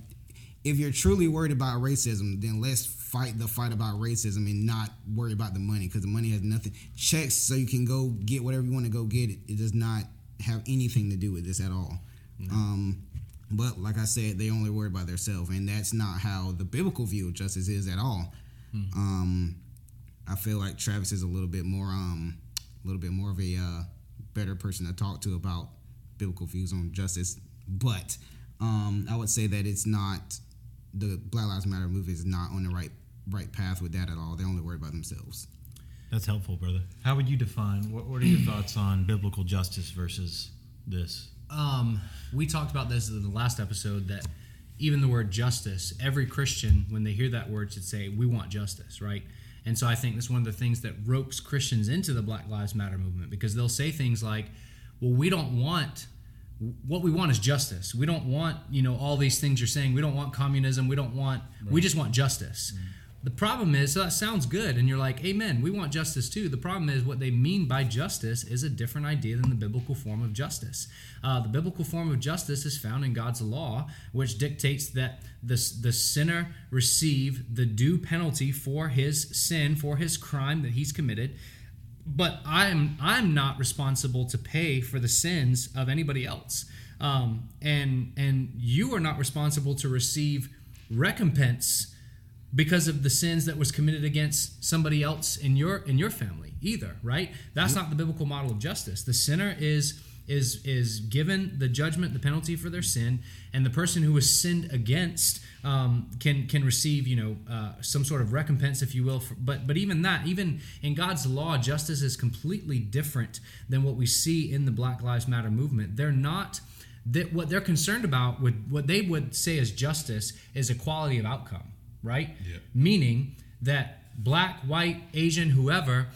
if you're truly worried about racism, then let's fight the fight about racism and not worry about the money because the money has nothing. Checks so you can go get whatever you want to go get. It, it does not have anything to do with this at all. Mm. Um, but like I said, they only worry about themselves, and that's not how the biblical view of justice is at all. Hmm. Um, I feel like Travis is a little bit more, um, a little bit more of a uh, better person to talk to about biblical views on justice. But um, I would say that it's not the Black Lives Matter movement is not on the right right path with that at all. They only worry about themselves. That's helpful, brother. How would you define? What, what are your thoughts on biblical justice versus this? Um, we talked about this in the last episode that even the word justice, every Christian, when they hear that word, should say, We want justice, right? And so I think that's one of the things that ropes Christians into the Black Lives Matter movement because they'll say things like, Well, we don't want what we want is justice. We don't want, you know, all these things you're saying. We don't want communism. We don't want, right. we just want justice. Mm. The problem is so that sounds good, and you're like, Amen. We want justice too. The problem is what they mean by justice is a different idea than the biblical form of justice. Uh, the biblical form of justice is found in God's law, which dictates that the the sinner receive the due penalty for his sin, for his crime that he's committed. But I'm I'm not responsible to pay for the sins of anybody else, um, and and you are not responsible to receive recompense because of the sins that was committed against somebody else in your in your family either right? That's not the biblical model of justice. The sinner is is is given the judgment the penalty for their sin and the person who was sinned against um, can can receive you know uh, some sort of recompense if you will for, but but even that even in God's law justice is completely different than what we see in the Black Lives Matter movement. They're not that what they're concerned about would what they would say is justice is equality of outcome right? Yeah. Meaning that black, white, Asian, whoever,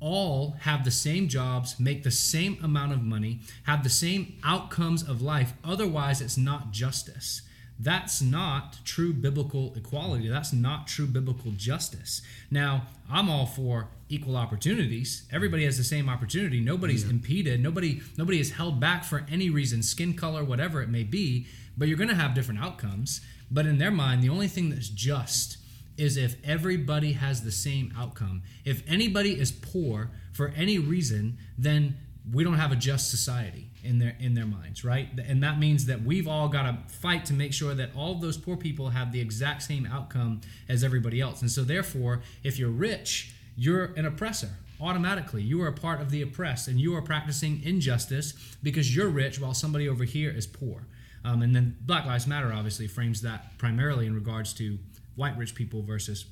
all have the same jobs, make the same amount of money, have the same outcomes of life. Otherwise, it's not justice. That's not true biblical equality. That's not true biblical justice. Now, I'm all for equal opportunities. Everybody has the same opportunity. Nobody's yeah. impeded. Nobody nobody is held back for any reason, skin color, whatever it may be, but you're going to have different outcomes. But in their mind, the only thing that's just is if everybody has the same outcome. If anybody is poor for any reason, then we don't have a just society in their in their minds, right? And that means that we've all got to fight to make sure that all those poor people have the exact same outcome as everybody else. And so therefore, if you're rich, you're an oppressor. Automatically, you are a part of the oppressed and you are practicing injustice because you're rich while somebody over here is poor. Um, and then Black Lives Matter obviously frames that primarily in regards to white rich people versus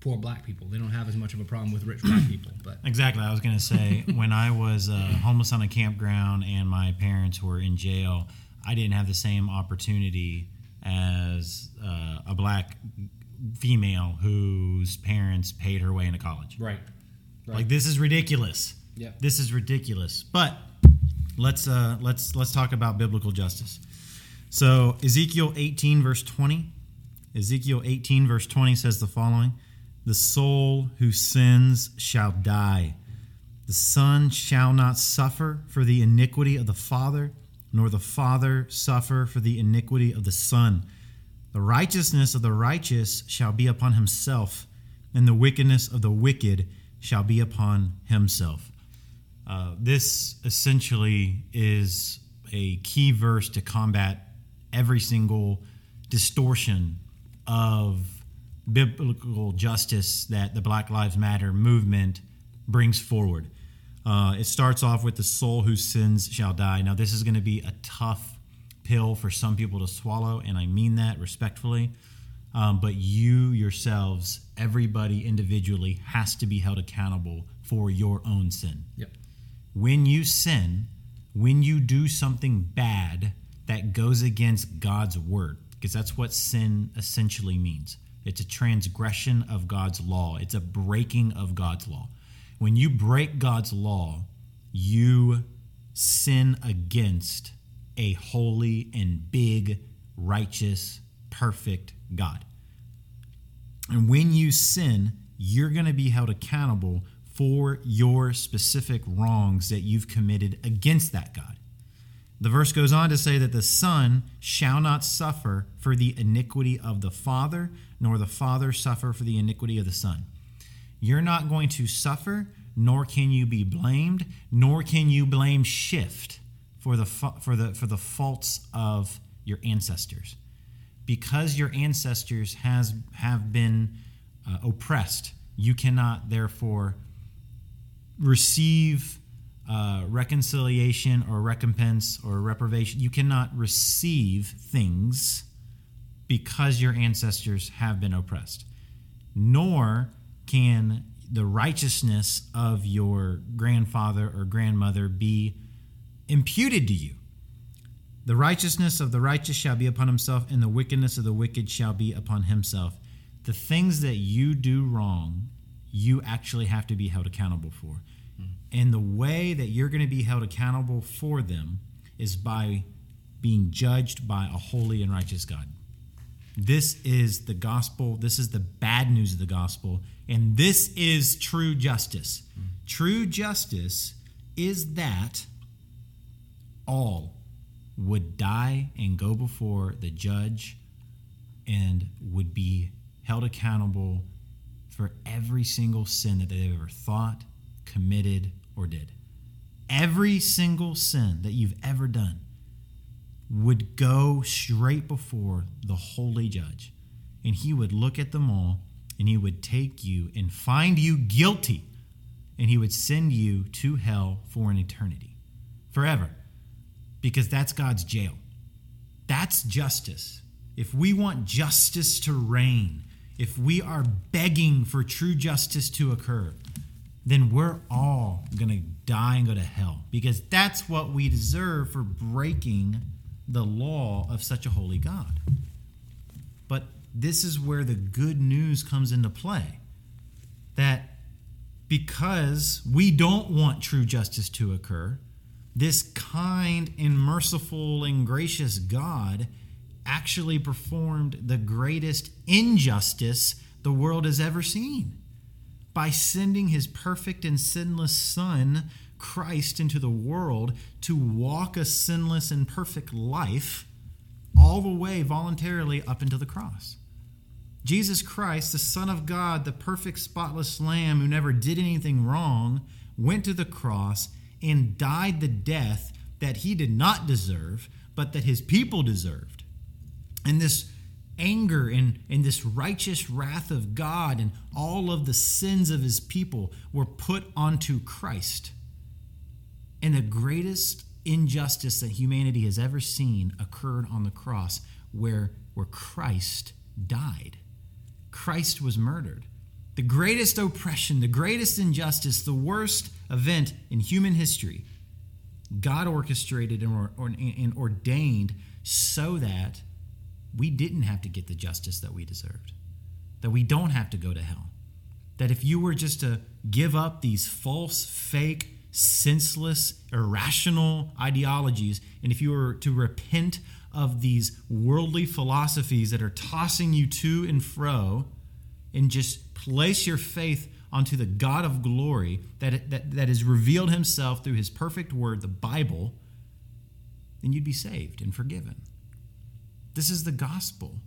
poor black people. They don't have as much of a problem with rich black people. But exactly, I was going to say when I was uh, homeless on a campground and my parents were in jail, I didn't have the same opportunity as uh, a black female whose parents paid her way into college. Right. right. Like this is ridiculous. Yeah. This is ridiculous. But let's uh, let's let's talk about biblical justice. So, Ezekiel 18, verse 20. Ezekiel 18, verse 20 says the following The soul who sins shall die. The son shall not suffer for the iniquity of the father, nor the father suffer for the iniquity of the son. The righteousness of the righteous shall be upon himself, and the wickedness of the wicked shall be upon himself. Uh, this essentially is a key verse to combat every single distortion of biblical justice that the Black Lives Matter movement brings forward. Uh, it starts off with the soul whose sins shall die. Now, this is going to be a tough pill for some people to swallow, and I mean that respectfully. Um, but you yourselves, everybody individually, has to be held accountable for your own sin. Yep. When you sin, when you do something bad, that goes against God's word, because that's what sin essentially means. It's a transgression of God's law, it's a breaking of God's law. When you break God's law, you sin against a holy and big, righteous, perfect God. And when you sin, you're going to be held accountable for your specific wrongs that you've committed against that God. The verse goes on to say that the Son shall not suffer for the iniquity of the Father, nor the Father suffer for the iniquity of the Son. You're not going to suffer, nor can you be blamed, nor can you blame shift for the for the for the faults of your ancestors, because your ancestors has have been uh, oppressed. You cannot therefore receive uh, reconciliation or recompense or reprobation. You cannot receive things because your ancestors have been oppressed, nor can the righteousness of your grandfather or grandmother be imputed to you. The righteousness of the righteous shall be upon himself, and the wickedness of the wicked shall be upon himself. The things that you do wrong, you actually have to be held accountable for. And the way that you're going to be held accountable for them is by being judged by a holy and righteous God. This is the gospel. This is the bad news of the gospel. And this is true justice. True justice is that all would die and go before the judge and would be held accountable for every single sin that they've ever thought, committed, or did. Every single sin that you've ever done would go straight before the holy judge. And he would look at them all and he would take you and find you guilty. And he would send you to hell for an eternity, forever. Because that's God's jail. That's justice. If we want justice to reign, if we are begging for true justice to occur, then we're all going to die and go to hell because that's what we deserve for breaking the law of such a holy God. But this is where the good news comes into play that because we don't want true justice to occur, this kind and merciful and gracious God actually performed the greatest injustice the world has ever seen by sending his perfect and sinless Son, Christ, into the world to walk a sinless and perfect life all the way voluntarily up into the cross. Jesus Christ, the Son of God, the perfect, spotless Lamb who never did anything wrong, went to the cross and died the death that he did not deserve, but that his people deserved. And this anger and, and this righteous wrath of God and all of the sins of his people were put onto Christ. And the greatest injustice that humanity has ever seen occurred on the cross where, where Christ died. Christ was murdered. The greatest oppression, the greatest injustice, the worst event in human history, God orchestrated and, or, or, and ordained so that we didn't have to get the justice that we deserved, that we don't have to go to hell. That if you were just to give up these false, fake, senseless, irrational ideologies, and if you were to repent of these worldly philosophies that are tossing you to and fro, and just place your faith onto the God of glory that, that, that has revealed himself through his perfect word, the Bible, then you'd be saved and forgiven. This is the gospel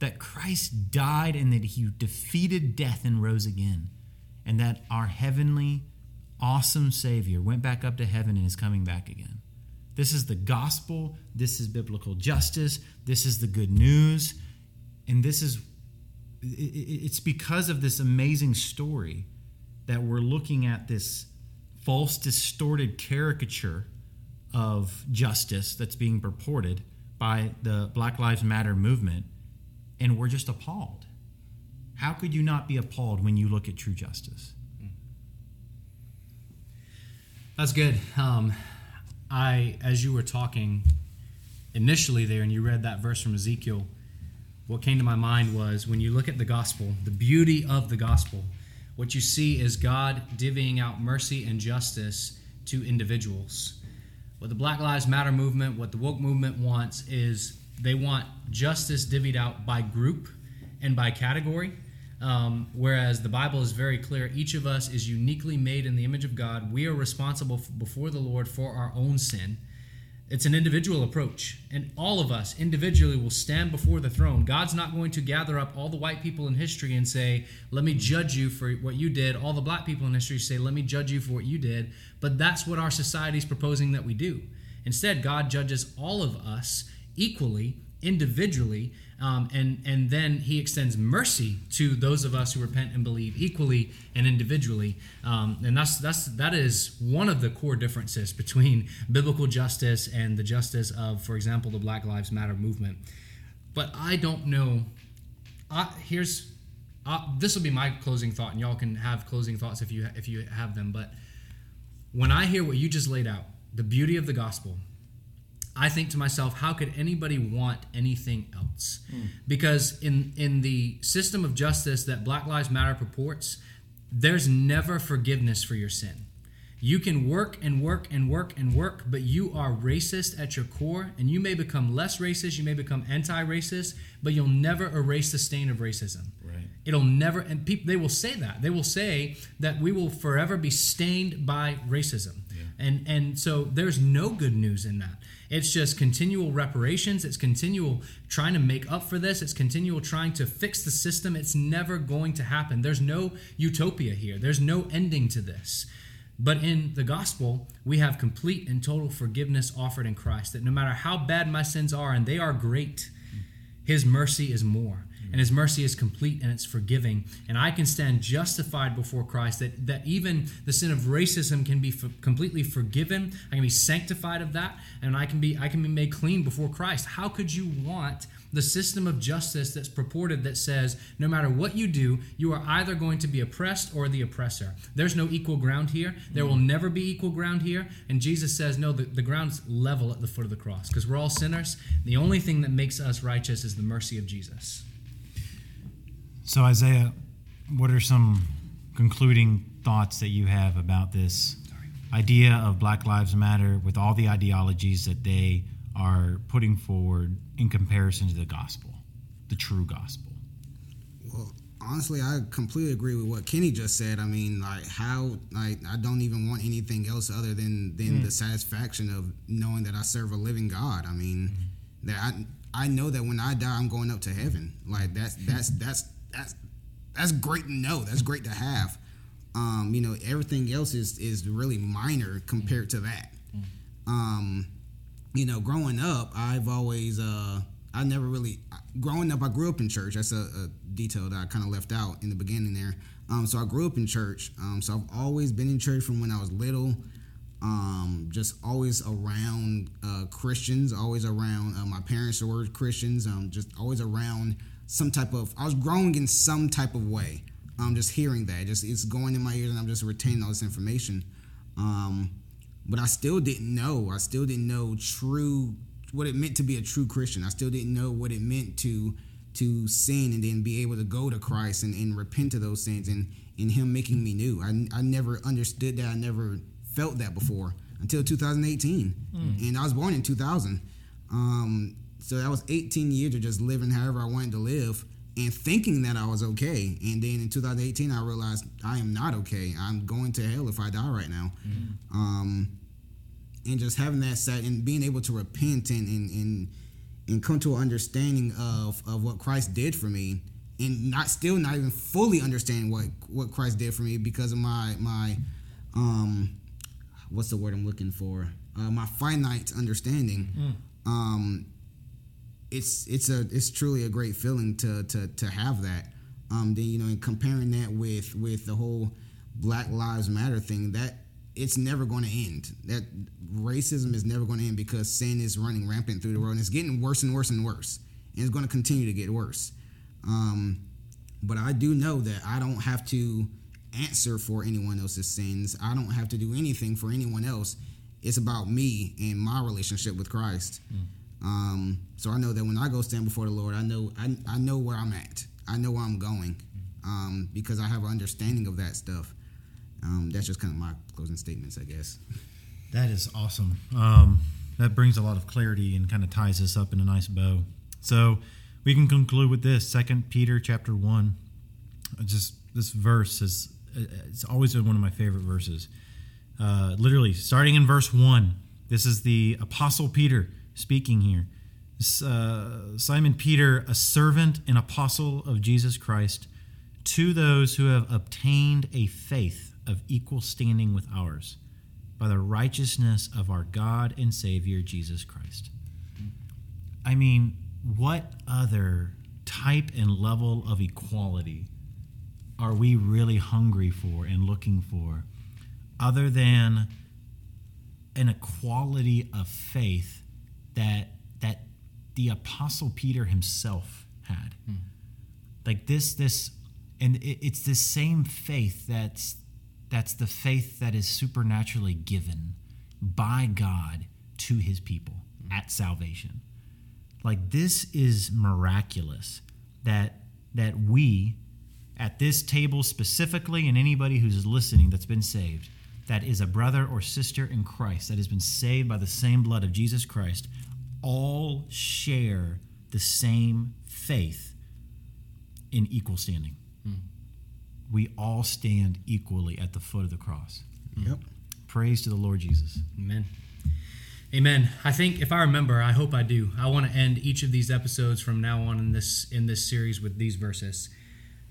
that Christ died and that he defeated death and rose again, and that our heavenly, awesome Savior went back up to heaven and is coming back again. This is the gospel. This is biblical justice. This is the good news. And this is, it's because of this amazing story that we're looking at this false, distorted caricature of justice that's being purported by the Black Lives Matter movement, and we're just appalled. How could you not be appalled when you look at true justice? That's good. Um, I, as you were talking initially there, and you read that verse from Ezekiel, what came to my mind was when you look at the gospel, the beauty of the gospel, what you see is God divvying out mercy and justice to individuals. What the Black Lives Matter movement, what the woke movement wants is they want justice divvied out by group and by category. Um, whereas the Bible is very clear, each of us is uniquely made in the image of God. We are responsible before the Lord for our own sin. It's an individual approach, and all of us individually will stand before the throne. God's not going to gather up all the white people in history and say, Let me judge you for what you did. All the black people in history say, Let me judge you for what you did. But that's what our society is proposing that we do. Instead, God judges all of us equally, individually, um, and and then He extends mercy to those of us who repent and believe equally and individually. Um, and that's that's that is one of the core differences between biblical justice and the justice of, for example, the Black Lives Matter movement. But I don't know. I, here's uh, this will be my closing thought, and y'all can have closing thoughts if you if you have them. But when I hear what you just laid out, the beauty of the gospel, I think to myself, how could anybody want anything else? Hmm. Because in in the system of justice that Black Lives Matter purports, there's never forgiveness for your sin. You can work and work and work and work, but you are racist at your core, and you may become less racist, you may become anti-racist, but you'll never erase the stain of racism. Right. It'll never, and people they will say that they will say that we will forever be stained by racism, yeah. and and so there's no good news in that. It's just continual reparations. It's continual trying to make up for this. It's continual trying to fix the system. It's never going to happen. There's no utopia here. There's no ending to this. But in the gospel, we have complete and total forgiveness offered in Christ. That no matter how bad my sins are, and they are great, his mercy is more. And his mercy is complete and it's forgiving. And I can stand justified before Christ. That, that even the sin of racism can be f- completely forgiven. I can be sanctified of that. And I can be I can be made clean before Christ. How could you want the system of justice that's purported that says no matter what you do, you are either going to be oppressed or the oppressor? There's no equal ground here. There will never be equal ground here. And Jesus says, no, the, the ground's level at the foot of the cross because we're all sinners. The only thing that makes us righteous is the mercy of Jesus. So, Isaiah, what are some concluding thoughts that you have about this idea of Black Lives Matter with all the ideologies that they are putting forward in comparison to the gospel, the true gospel? Well, honestly, I completely agree with what Kenny just said. I mean, like how like I don't even want anything else other than than mm. the satisfaction of knowing that I serve a living God. I mean, that I I know that when I die, I'm going up to heaven. Like that's that's that's that's that's great to know. That's great to have. Um, you know, everything else is is really minor compared to that. Um, you know, growing up, I've always, uh, I never really, growing up, I grew up in church. That's a, a detail that I kind of left out in the beginning there. Um, so I grew up in church. Um, so I've always been in church from when I was little. Um, just always around uh, Christians, always around uh, my parents were Christians. Um, just always around some type of. I was growing in some type of way. Um, just hearing that, just it's going in my ears, and I'm just retaining all this information. Um, but I still didn't know. I still didn't know true what it meant to be a true Christian. I still didn't know what it meant to to sin and then be able to go to Christ and, and repent of those sins and in Him making me new. I, I never understood that. I never felt that before until 2018, and I was born in 2000. Um, so that was 18 years of just living however I wanted to live and thinking that I was okay. And then in 2018, I realized I am not okay. I'm going to hell if I die right now. Um, and just having that set and being able to repent and and, and and come to an understanding of of what Christ did for me and not still not even fully understanding what what Christ did for me because of my my um what's the word I'm looking for uh, my finite understanding um it's it's a it's truly a great feeling to to to have that um then you know and comparing that with with the whole Black Lives Matter thing that it's never going to end. That racism is never going to end because sin is running rampant through the world and it's getting worse and worse and worse. And it's going to continue to get worse. Um, but I do know that I don't have to answer for anyone else's sins. I don't have to do anything for anyone else. It's about me and my relationship with Christ. Um, so I know that when I go stand before the Lord, I know I, I know where I'm at. I know where I'm going um, because I have an understanding of that stuff. Um, that's just kind of my closing statements, I guess. That is awesome. Um, that brings a lot of clarity and kind of ties us up in a nice bow. So we can conclude with this: Second Peter chapter one. Just this verse is it's always been one of my favorite verses. Uh, literally, starting in verse one. This is the Apostle Peter speaking here. Uh, Simon Peter, a servant and apostle of Jesus Christ, to those who have obtained a faith of equal standing with ours by the righteousness of our God and Savior Jesus Christ. I mean, what other type and level of equality are we really hungry for and looking for other than an equality of faith that that the apostle Peter himself had? Hmm. Like this this and it, it's the same faith that's that's the faith that is supernaturally given by God to His people hmm. at salvation. Like this is miraculous that that we at this table specifically and anybody who's listening that's been saved that is a brother or sister in Christ that has been saved by the same blood of Jesus Christ all share the same faith in equal standing. We all stand equally at the foot of the cross. Yep. Praise to the Lord Jesus. Amen. Amen. I think if I remember, I hope I do. I want to end each of these episodes from now on in this in this series with these verses.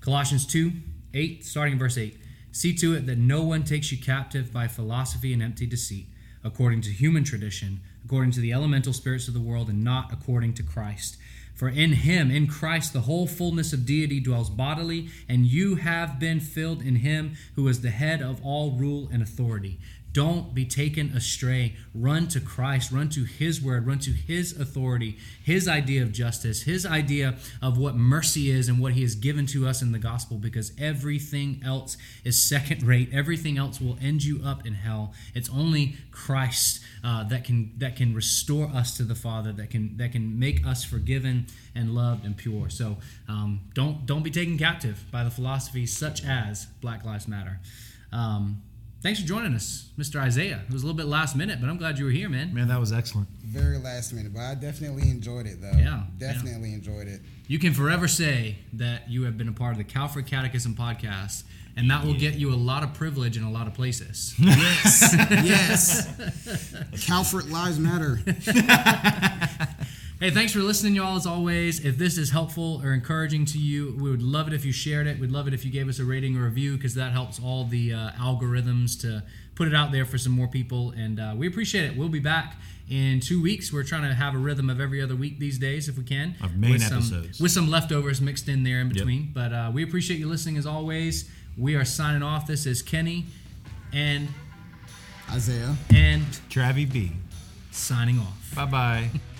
Colossians 2, 8, starting in verse 8. See to it that no one takes you captive by philosophy and empty deceit, according to human tradition, according to the elemental spirits of the world, and not according to Christ. For in him, in Christ, the whole fullness of deity dwells bodily, and you have been filled in him who is the head of all rule and authority. Don't be taken astray. Run to Christ, run to His word, run to His authority, His idea of justice, His idea of what mercy is and what He has given to us in the gospel, because everything else is second rate. Everything else will end you up in hell. It's only Christ uh, that can that can restore us to the Father, that can that can make us forgiven and loved and pure. So um, don't don't be taken captive by the philosophies such as Black Lives Matter. Um, Thanks for joining us, Mr. Isaiah. It was a little bit last minute, but I'm glad you were here, man. Man, that was excellent. Very last minute, but I definitely enjoyed it though. Yeah, Definitely enjoyed it. You can forever say that you have been a part of the Calvary Catechism podcast, and that will get you a lot of privilege in a lot of places. Yes. yes. Calford Lives Matter. Hey, thanks for listening, y'all, as always. If this is helpful or encouraging to you, we would love it if you shared it. We'd love it if you gave us a rating or review because that helps all the uh, algorithms to put it out there for some more people. And uh, we appreciate it. We'll be back in two weeks. We're trying to have a rhythm of every other week these days if we can. Of main with some, episodes. With some leftovers mixed in there in between. But uh, we appreciate you listening as always. We are signing off. This is Kenny and Isaiah. and Travie B. signing off. Bye bye.